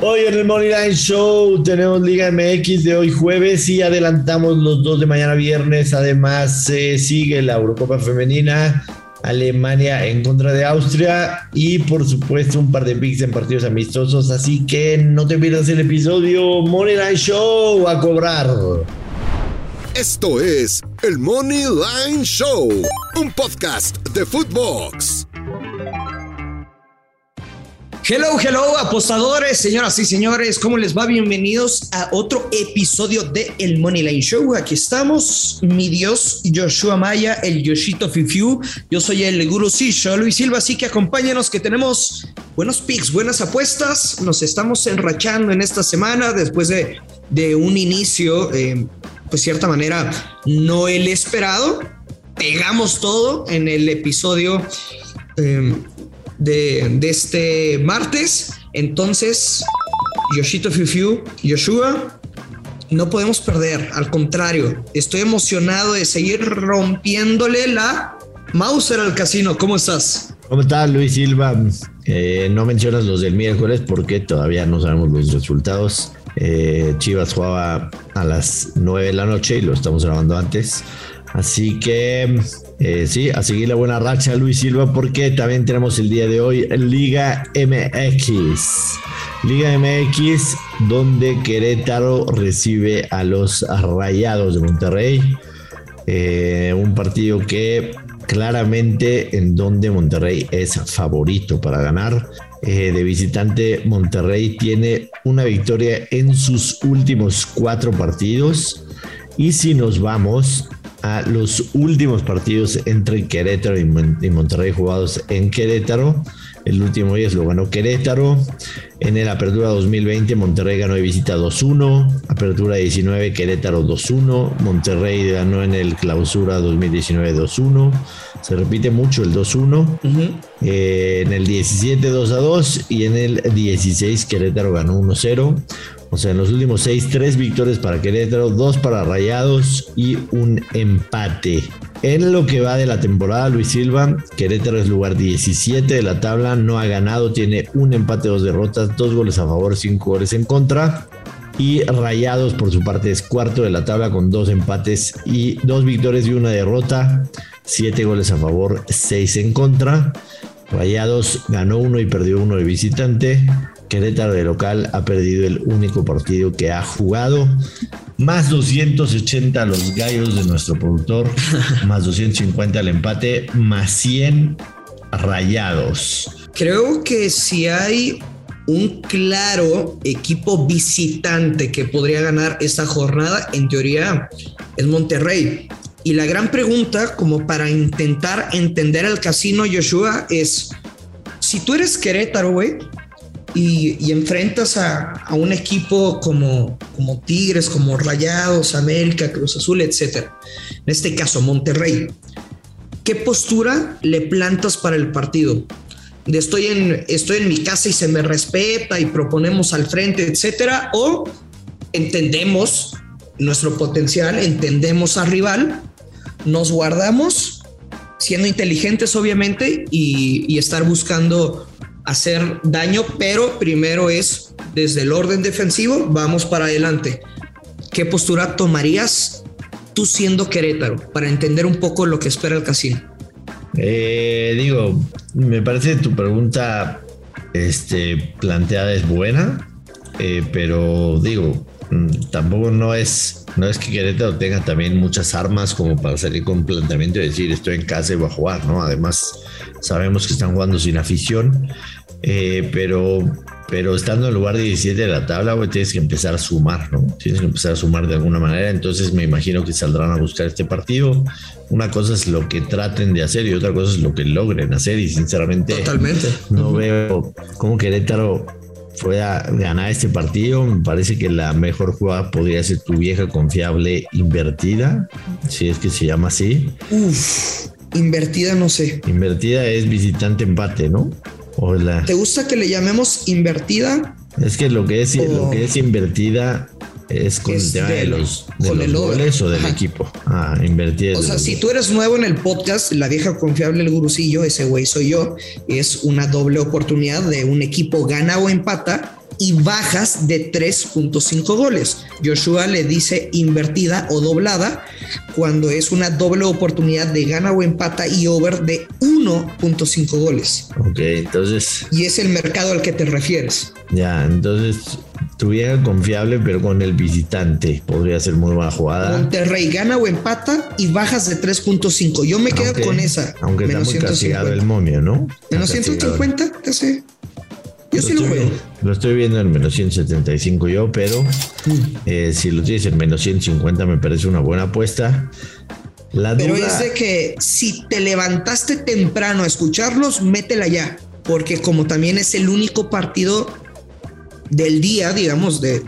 Hoy en el Money Line Show tenemos Liga MX de hoy jueves y adelantamos los dos de mañana viernes. Además, se sigue la Eurocopa Femenina, Alemania en contra de Austria y por supuesto un par de picks en partidos amistosos. Así que no te pierdas el episodio Money Line Show a cobrar. Esto es el Money Line Show, un podcast de Footbox. Hello, hello, apostadores, señoras y señores, ¿cómo les va? Bienvenidos a otro episodio de El Money Line Show. Aquí estamos, mi Dios, Joshua Maya, el Yoshito Fifiu. Yo soy el Guru Sisho, Luis Silva, así que acompáñenos que tenemos buenos picks, buenas apuestas. Nos estamos enrachando en esta semana después de, de un inicio, eh, pues cierta manera, no el esperado. Pegamos todo en el episodio. Eh, de, este martes. Entonces, Yoshito Fiu Yoshua, no podemos perder. Al contrario, estoy emocionado de seguir rompiéndole la Mauser al casino. ¿Cómo estás? ¿Cómo estás, Luis Silva? Eh, no mencionas los del miércoles porque todavía no sabemos los resultados. Eh, Chivas jugaba a las 9 de la noche y lo estamos grabando antes. Así que eh, sí, a seguir la buena racha Luis Silva porque también tenemos el día de hoy Liga MX. Liga MX donde Querétaro recibe a los Rayados de Monterrey. Eh, un partido que claramente en donde Monterrey es favorito para ganar. Eh, de visitante, Monterrey tiene una victoria en sus últimos cuatro partidos. Y si nos vamos a los últimos partidos entre Querétaro y Monterrey jugados en Querétaro. El último día lo ganó Querétaro. En el Apertura 2020 Monterrey ganó de visita 2-1. Apertura 19 Querétaro 2-1. Monterrey ganó en el Clausura 2019 2-1. Se repite mucho el 2-1. Eh, en el 17 2-2 y en el 16 Querétaro ganó 1-0. O sea, en los últimos seis, tres victorias para Querétaro, dos para Rayados y un empate. En lo que va de la temporada, Luis Silva, Querétaro es lugar 17 de la tabla, no ha ganado, tiene un empate, dos derrotas, dos goles a favor, cinco goles en contra. Y Rayados, por su parte, es cuarto de la tabla con dos empates y dos victorias y una derrota, siete goles a favor, seis en contra. Rayados ganó uno y perdió uno de visitante. Querétaro de local ha perdido el único partido que ha jugado. Más 280 los gallos de nuestro productor, más 250 el empate, más 100 rayados. Creo que si hay un claro equipo visitante que podría ganar esta jornada, en teoría es Monterrey. Y la gran pregunta, como para intentar entender el casino Joshua, es, si tú eres Querétaro, güey, y, enfrentas a, un equipo como, como Tigres, como Rayados, América, Cruz Azul, etc. En este caso, Monterrey. ¿Qué postura le plantas para el partido? De estoy en, estoy en mi casa y se me respeta y proponemos al frente, etcétera, o entendemos nuestro potencial, entendemos al rival, nos guardamos, siendo inteligentes obviamente, y, estar buscando hacer daño, pero primero es desde el orden defensivo, vamos para adelante. ¿Qué postura tomarías tú siendo Querétaro para entender un poco lo que espera el casino? Eh, digo, me parece tu pregunta este, planteada es buena, eh, pero digo, mm, tampoco no es, no es que Querétaro tenga también muchas armas como para salir con un planteamiento y decir estoy en casa y voy a jugar, ¿no? Además, sabemos que están jugando sin afición. Eh, pero, pero estando en lugar 17 de la tabla, tienes que empezar a sumar, ¿no? Tienes que empezar a sumar de alguna manera. Entonces me imagino que saldrán a buscar este partido. Una cosa es lo que traten de hacer y otra cosa es lo que logren hacer. Y sinceramente, Totalmente. no veo cómo Querétaro pueda ganar este partido. Me parece que la mejor jugada podría ser tu vieja confiable invertida, si es que se llama así. Uf, invertida no sé. Invertida es visitante empate, ¿no? Hola. ¿Te gusta que le llamemos invertida? Es que lo que es, lo que es invertida es con el tema de los, goles o del equipo. Ah, invertida. O sea, si tú eres nuevo en el podcast, la vieja confiable, el gurusillo, ese güey soy yo. Es una doble oportunidad de un equipo gana o empata y bajas de 3.5 goles. Joshua le dice invertida o doblada cuando es una doble oportunidad de gana o empata y over de 1.5 goles. Ok, entonces. Y es el mercado al que te refieres. Ya, entonces tu vieja confiable, pero con el visitante. Podría ser muy buena jugada. Monterrey gana o empata y bajas de 3.5. Yo me quedo con esa. Aunque está muy castigado el momio, ¿no? Menos 150, te sé. Yo sí lo veo. Lo estoy viendo en menos 175 yo, pero mm. eh, si lo tienes en menos 150 me parece una buena apuesta. La pero es de que si te levantaste temprano a escucharlos, métela ya. Porque como también es el único partido del día, digamos, de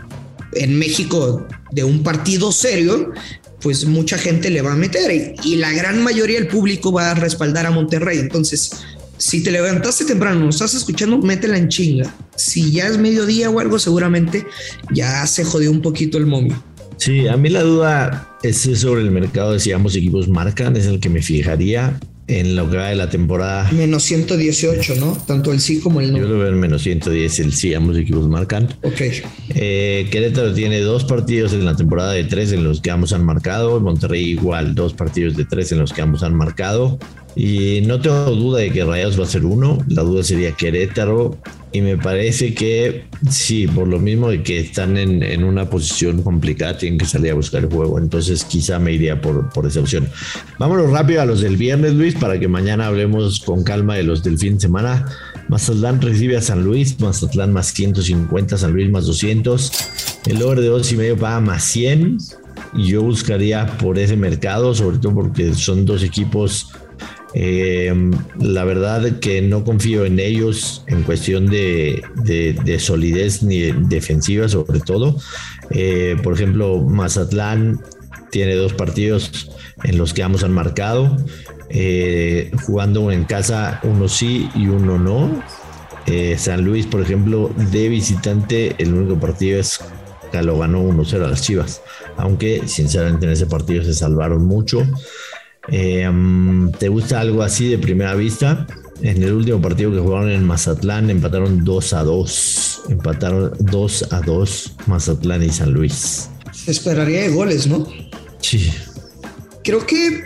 en México de un partido serio, pues mucha gente le va a meter y, la gran mayoría del público va a respaldar a Monterrey. Entonces, si te levantaste temprano, estás escuchando, métela en chinga. Si ya es mediodía o algo, seguramente ya se jodió un poquito el momio. Sí, a mí la duda es sobre el mercado de si ambos equipos marcan, es el que me fijaría en lo que va de la temporada. Menos 118, ¿no? Tanto el sí como el no. Yo lo veo en menos 110, el sí, ambos equipos marcan. Ok. Eh, Querétaro tiene dos partidos en la temporada de tres en los que ambos han marcado. Monterrey igual, dos partidos de tres en los que ambos han marcado. Y no tengo duda de que Rayados va a ser uno. La duda sería Querétaro. Y me parece que sí, por lo mismo de que están en, una posición complicada, tienen que salir a buscar el juego. Entonces quizá me iría por, por esa opción. Vámonos rápido a los del viernes, Luis, para que mañana hablemos con calma de los del fin de semana. Mazatlán recibe a San Luis, Mazatlán más 150, San Luis más 200. El over de dos y medio paga más 100. Y yo buscaría por ese mercado, sobre todo porque son dos equipos eh, la verdad que no confío en ellos en cuestión de, solidez ni defensiva sobre todo. Eh, por ejemplo, Mazatlán tiene dos partidos en los que ambos han marcado. Eh, jugando en casa uno sí y uno no. San Luis, por ejemplo, de visitante, el único partido es que lo ganó 1-0 a las Chivas. Aunque sinceramente en ese partido se salvaron mucho. Eh, mm, ¿Te gusta algo así de primera vista? En el último partido que jugaron en Mazatlán empataron 2 a 2. Empataron 2 a 2 Mazatlán y San Luis. Se esperaría de goles, ¿no? Sí. Creo que,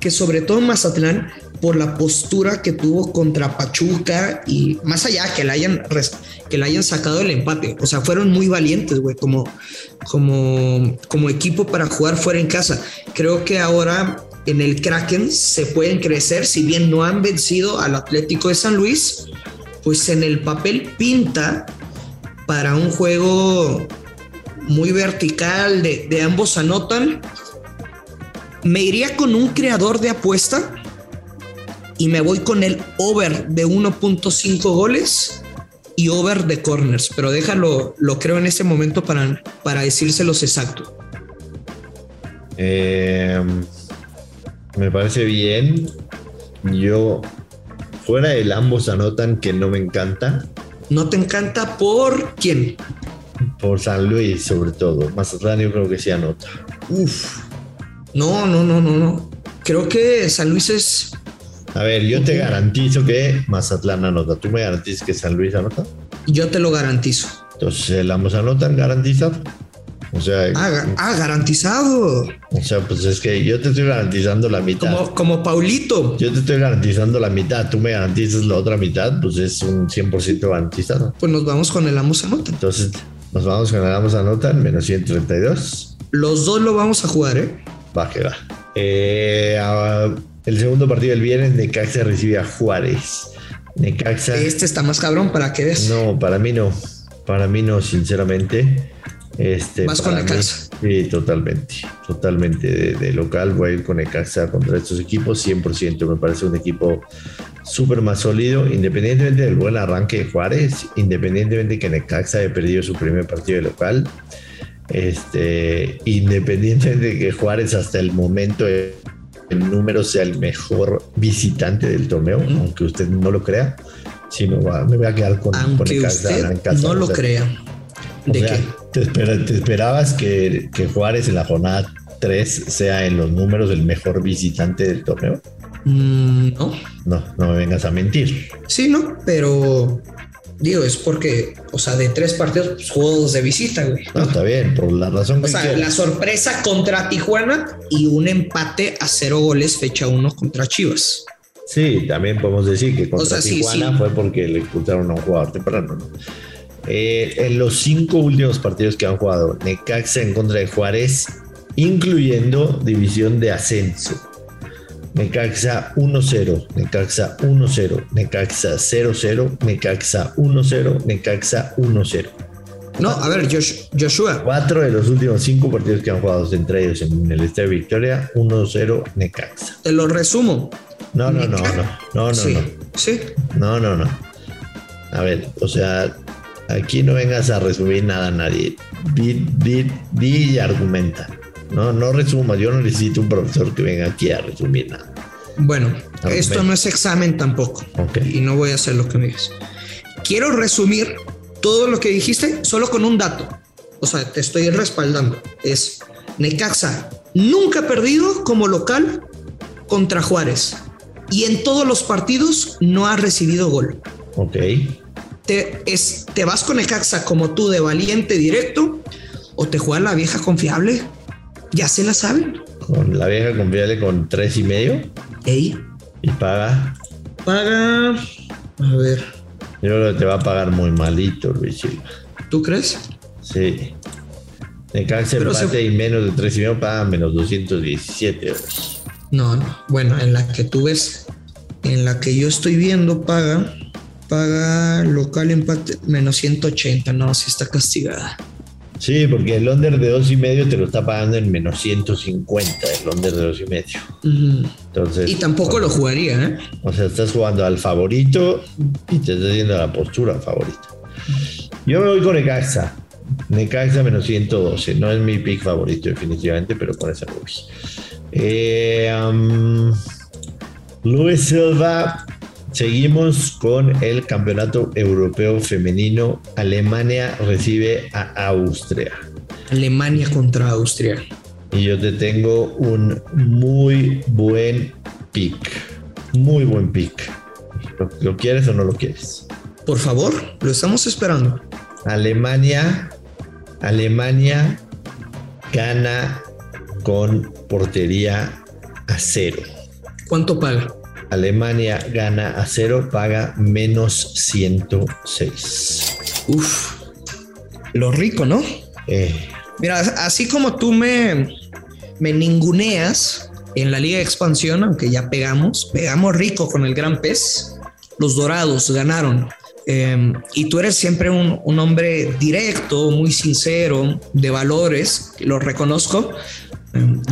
que sobre todo Mazatlán, por la postura que tuvo contra Pachuca y más allá que la hayan, que la hayan sacado el empate. O sea, fueron muy valientes, güey, como, como, como equipo para jugar fuera en casa. Creo que ahora en el Kraken se pueden crecer, si bien no han vencido al Atlético de San Luis, pues en el papel pinta para un juego muy vertical, de, ambos anotan. Me iría con un creador de apuesta y me voy con el over de 1.5 goles y over de corners, pero déjalo, lo creo en este momento para, para decírselos exacto. Eh, me parece bien. Yo, fuera del ambos anotan que no me encanta. ¿No te encanta por quién? Por San Luis, sobre todo. Mazatlán yo creo que sí anota. Uf. No, no, no, no, no. Creo que San Luis es... A ver, yo te garantizo que Mazatlán anota. ¿Tú me garantizas que San Luis anota? Yo te lo garantizo. Entonces, el ambos anotan garantizado. O sea, ah, ah, garantizado. O sea, pues es que yo te estoy garantizando la mitad. Como, como Paulito. Yo te estoy garantizando la mitad, tú me garantizas la otra mitad, pues es un 100% garantizado. Pues nos vamos con el Amos Anota. Entonces, nos vamos con el Amos Anota en menos 132. Los dos lo vamos a jugar, ¿eh? Va que va. Eh, el segundo partido del viernes, Necaxa recibe a Juárez. Necaxa. Este está más cabrón, ¿para qué ves? No, para mí no. Para mí no, sinceramente. Este, Más con Necaxa. Sí, totalmente. Totalmente de, local. Voy a ir con Necaxa contra estos equipos. 100%. Me parece un equipo súper más sólido. Independientemente del buen arranque de Juárez. Independientemente de que Necaxa haya perdido su primer partido de local. Este, independientemente de que Juárez hasta el momento el número sea el mejor visitante del torneo, aunque usted no lo crea. Sí, me, me voy a quedar con, aunque Usted no lo crea. ¿De ¿te, esperabas que, Juárez en la jornada 3 sea en los números el mejor visitante del torneo? Mm, no. No, no me vengas a mentir. Sí, no, pero Digo, es porque, o sea, de tres partidos, pues, juegos de visita, güey. No, está bien, por la razón que. O sea, la sorpresa contra Tijuana y un empate a cero goles, fecha uno contra Chivas. Sí, también podemos decir que contra Tijuana fue porque le expulsaron a un jugador temprano. Eh, en los cinco últimos partidos que han jugado, Necaxa en contra de Juárez, incluyendo división de ascenso. Necaxa 1-0, Necaxa 1-0, Necaxa 0-0, Necaxa 1-0, Necaxa 1-0. No, a ver, Joshua. Cuatro de los últimos cinco partidos que han jugado entre ellos en el Estadio Victoria, 1-0 Necaxa. Te lo resumo. No, no, no, no, no, no, sí, no. Sí. No, no, no. A ver, o sea, aquí no vengas a resumir nada a nadie. Di, di, di y argumenta. No, no resumas. Yo no necesito un profesor que venga aquí a resumir nada. Bueno, esto no es examen tampoco. Y no voy a hacer lo que me digas. Quiero resumir todo lo que dijiste solo con un dato. O sea, te estoy respaldando. Es Necaxa nunca ha perdido como local contra Juárez y en todos los partidos no ha recibido gol. Ok. Te, es, te vas con Necaxa como tú de valiente directo o te juega la vieja confiable. Ya se la saben. Con la vieja confiable con tres y medio. Ey. Y paga. Paga. A ver. Yo creo que te va a pagar muy malito, Luis. ¿Tú crees? Sí. Necaxa empate y menos de tres y medio paga menos 217 euros. No, no. Bueno, en la que tú ves, en la que yo estoy viendo, paga, paga local empate menos 180. No, si está castigada. Sí, porque el under de dos y medio te lo está pagando en menos 150, el under de dos y medio. Entonces. Y tampoco lo jugaría, ¿eh? O sea, estás jugando al favorito y te estás yendo a la postura al favorito. Yo me voy con Necaxa. Necaxa menos 112. No es mi pick favorito, definitivamente, pero con esa me voy. Eh, Luis Silva, seguimos con el Campeonato Europeo Femenino. Alemania recibe a Austria. Alemania contra Austria. Y yo te tengo un muy buen pick. Muy buen pick. ¿Lo, quieres o no lo quieres? Por favor, lo estamos esperando. Alemania, Alemania gana con portería a cero. ¿Cuánto paga? Alemania gana a cero, paga menos 106. Uf, lo rico, ¿no? Eh. Mira, así como tú me, me ninguneas en la Liga de Expansión, aunque ya pegamos, pegamos rico con el gran pez, los dorados ganaron. Em, y tú eres siempre un, un, hombre directo, muy sincero, de valores, lo reconozco,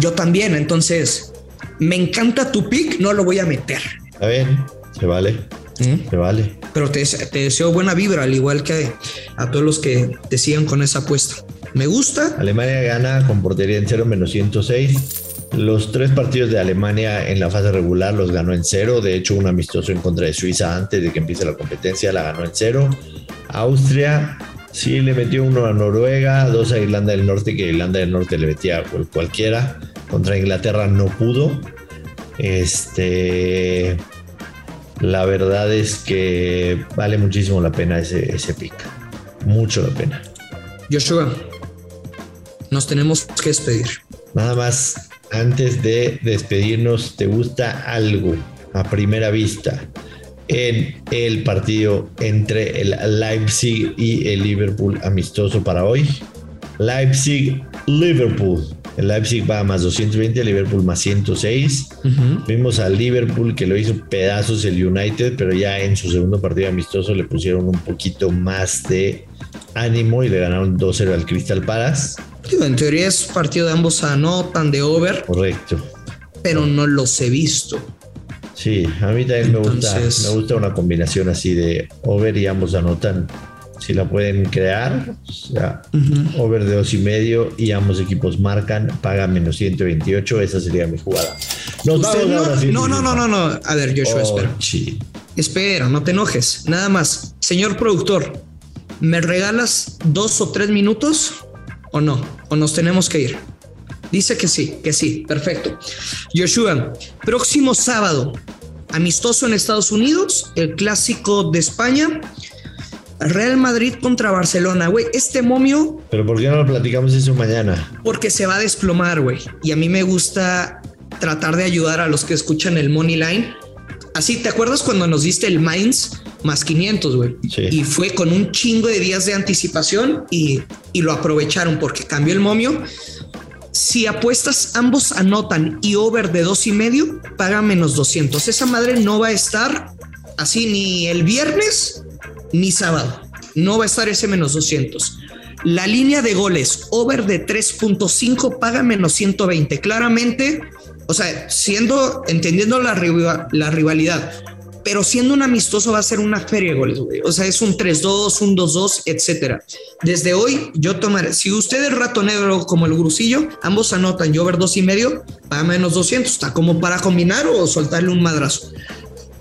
yo también, entonces me encanta tu pick, no lo voy a meter. Está bien, se vale. ¿Mm? Se vale. Pero te, deseo buena vibra, al igual que a todos los que te sigan con esa apuesta. Me gusta. Alemania gana con portería en cero menos 106. Los tres partidos de Alemania en la fase regular los ganó en cero. De hecho, un amistoso en contra de Suiza antes de que empiece la competencia la ganó en cero. Austria Sí, le metió uno a Noruega, dos a Irlanda del Norte, que Irlanda del Norte le metía cualquiera. Contra Inglaterra no pudo. Este. La verdad es que vale muchísimo la pena ese, ese pick. Mucho la pena. Joshua, nos tenemos que despedir. Nada más, antes de despedirnos, ¿te gusta algo a primera vista? en el partido entre el Leipzig y el Liverpool amistoso para hoy. Leipzig-Liverpool. El Leipzig va a más 220, el Liverpool más 106. Vimos al Liverpool que lo hizo pedazos el United, pero ya en su segundo partido amistoso le pusieron un poquito más de ánimo y le ganaron 2-0 al Crystal Palace. En teoría es partido de ambos anotan de over. Correcto. Pero no los he visto. Sí, a mí también me gusta, me gusta una combinación así de over y ambos anotan. Si la pueden crear, o sea, over de dos y medio y ambos equipos marcan, paga menos 128, esa sería mi jugada. no, no, no, no, no, A ver, Joshua, oh, espera. Espera, no te enojes. Nada más, señor productor, ¿me regalas dos o tres minutos o no? ¿O nos tenemos que ir? Dice que sí, que sí, perfecto. Joshua, próximo sábado, amistoso en Estados Unidos, el clásico de España. Real Madrid contra Barcelona, güey. Este momio. Pero ¿por qué no lo platicamos eso mañana? Porque se va a desplomar, güey. Y a mí me gusta tratar de ayudar a los que escuchan el Money Line. Así, ¿te acuerdas cuando nos diste el Mainz más 500, güey? Sí. Y fue con un chingo de días de anticipación y, y lo aprovecharon porque cambió el momio. Si apuestas ambos anotan y over de dos y medio, paga menos 200. Esa madre no va a estar así ni el viernes ni sábado. No va a estar ese menos 200. La línea de goles over de 3.5 paga menos 120. Claramente, o sea, siendo, entendiendo la, riva- la rivalidad, pero siendo un amistoso va a ser una feria de goles, güey. O sea, es un 3-2, un 2-2, etcétera. Desde hoy yo tomaré, si usted es ratonero como el grusillo, ambos anotan y over dos y medio, paga menos 200. Está como para combinar o soltarle un madrazo.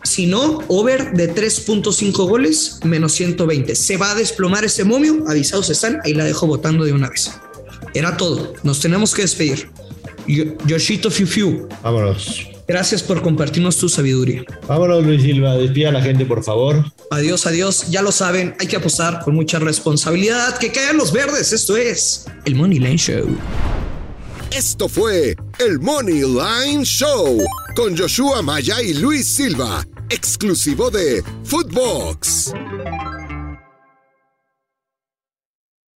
Si no, over de 3.5 goles, menos 120. Se va a desplomar ese momio. Avisados están. Ahí la dejo votando de una vez. Era todo. Nos tenemos que despedir. Yo- Yoshito Fiu Fiu, Vámonos. gracias por compartirnos tu sabiduría. Vámonos, Luis Silva. Despida a la gente, por favor. Adiós, adiós. Ya lo saben, hay que apostar con mucha responsabilidad. Que caigan los verdes. Esto es el Money Line Show. Esto fue el Money Line Show con Joshua Maya y Luis Silva, exclusivo de Footbox.